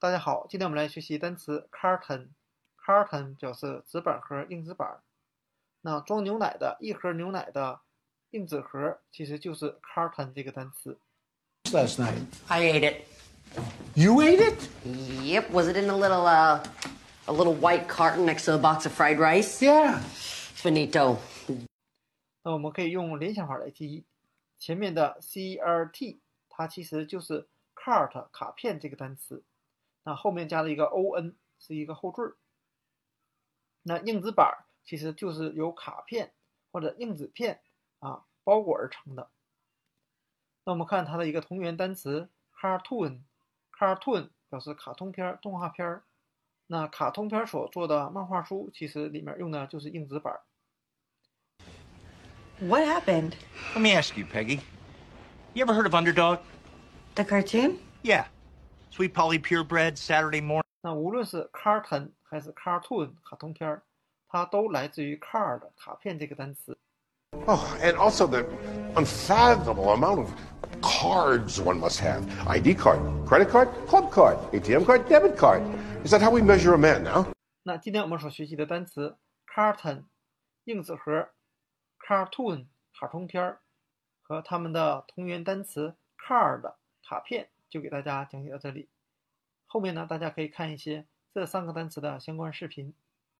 大家好，今天我们来学习单词 carton。carton 表示纸板盒、硬纸板。那装牛奶的一盒牛奶的硬纸盒，其实就是 carton 这个单词。last night. I ate it. You ate it? Yep. Was it in a little uh, a little white carton next to a box of fried rice? Yeah. Finito. 那我们可以用联想法来记忆，前面的 c r t 它其实就是 cart 卡片这个单词，那后面加了一个 o n 是一个后缀儿。那硬纸板其实就是由卡片或者硬纸片啊包裹而成的。那我们看它的一个同源单词 cartoon，cartoon 表示卡通片儿、动画片儿。那卡通片所做的漫画书，其实里面用的就是硬纸板。What happened? Let me ask you, Peggy. You ever heard of Underdog? The cartoon? Yeah. Sweet Polly Purebred, Saturday morning. 那无论是 carton 还是 cartoon 卡通片儿，它都来自于 card 卡片这个单词。 Oh, and also the unfathomable amount of cards one must have. ID card, credit card, club card, ATM card, debit card. Is that how we measure a man now? 那今天我们所学习的单词 carton 硬纸盒，cartoon 卡通片儿和它们的同源单词 card 卡片， 就给大家讲解到这里。后面呢，大家可以看一些这三个单词的相关视频。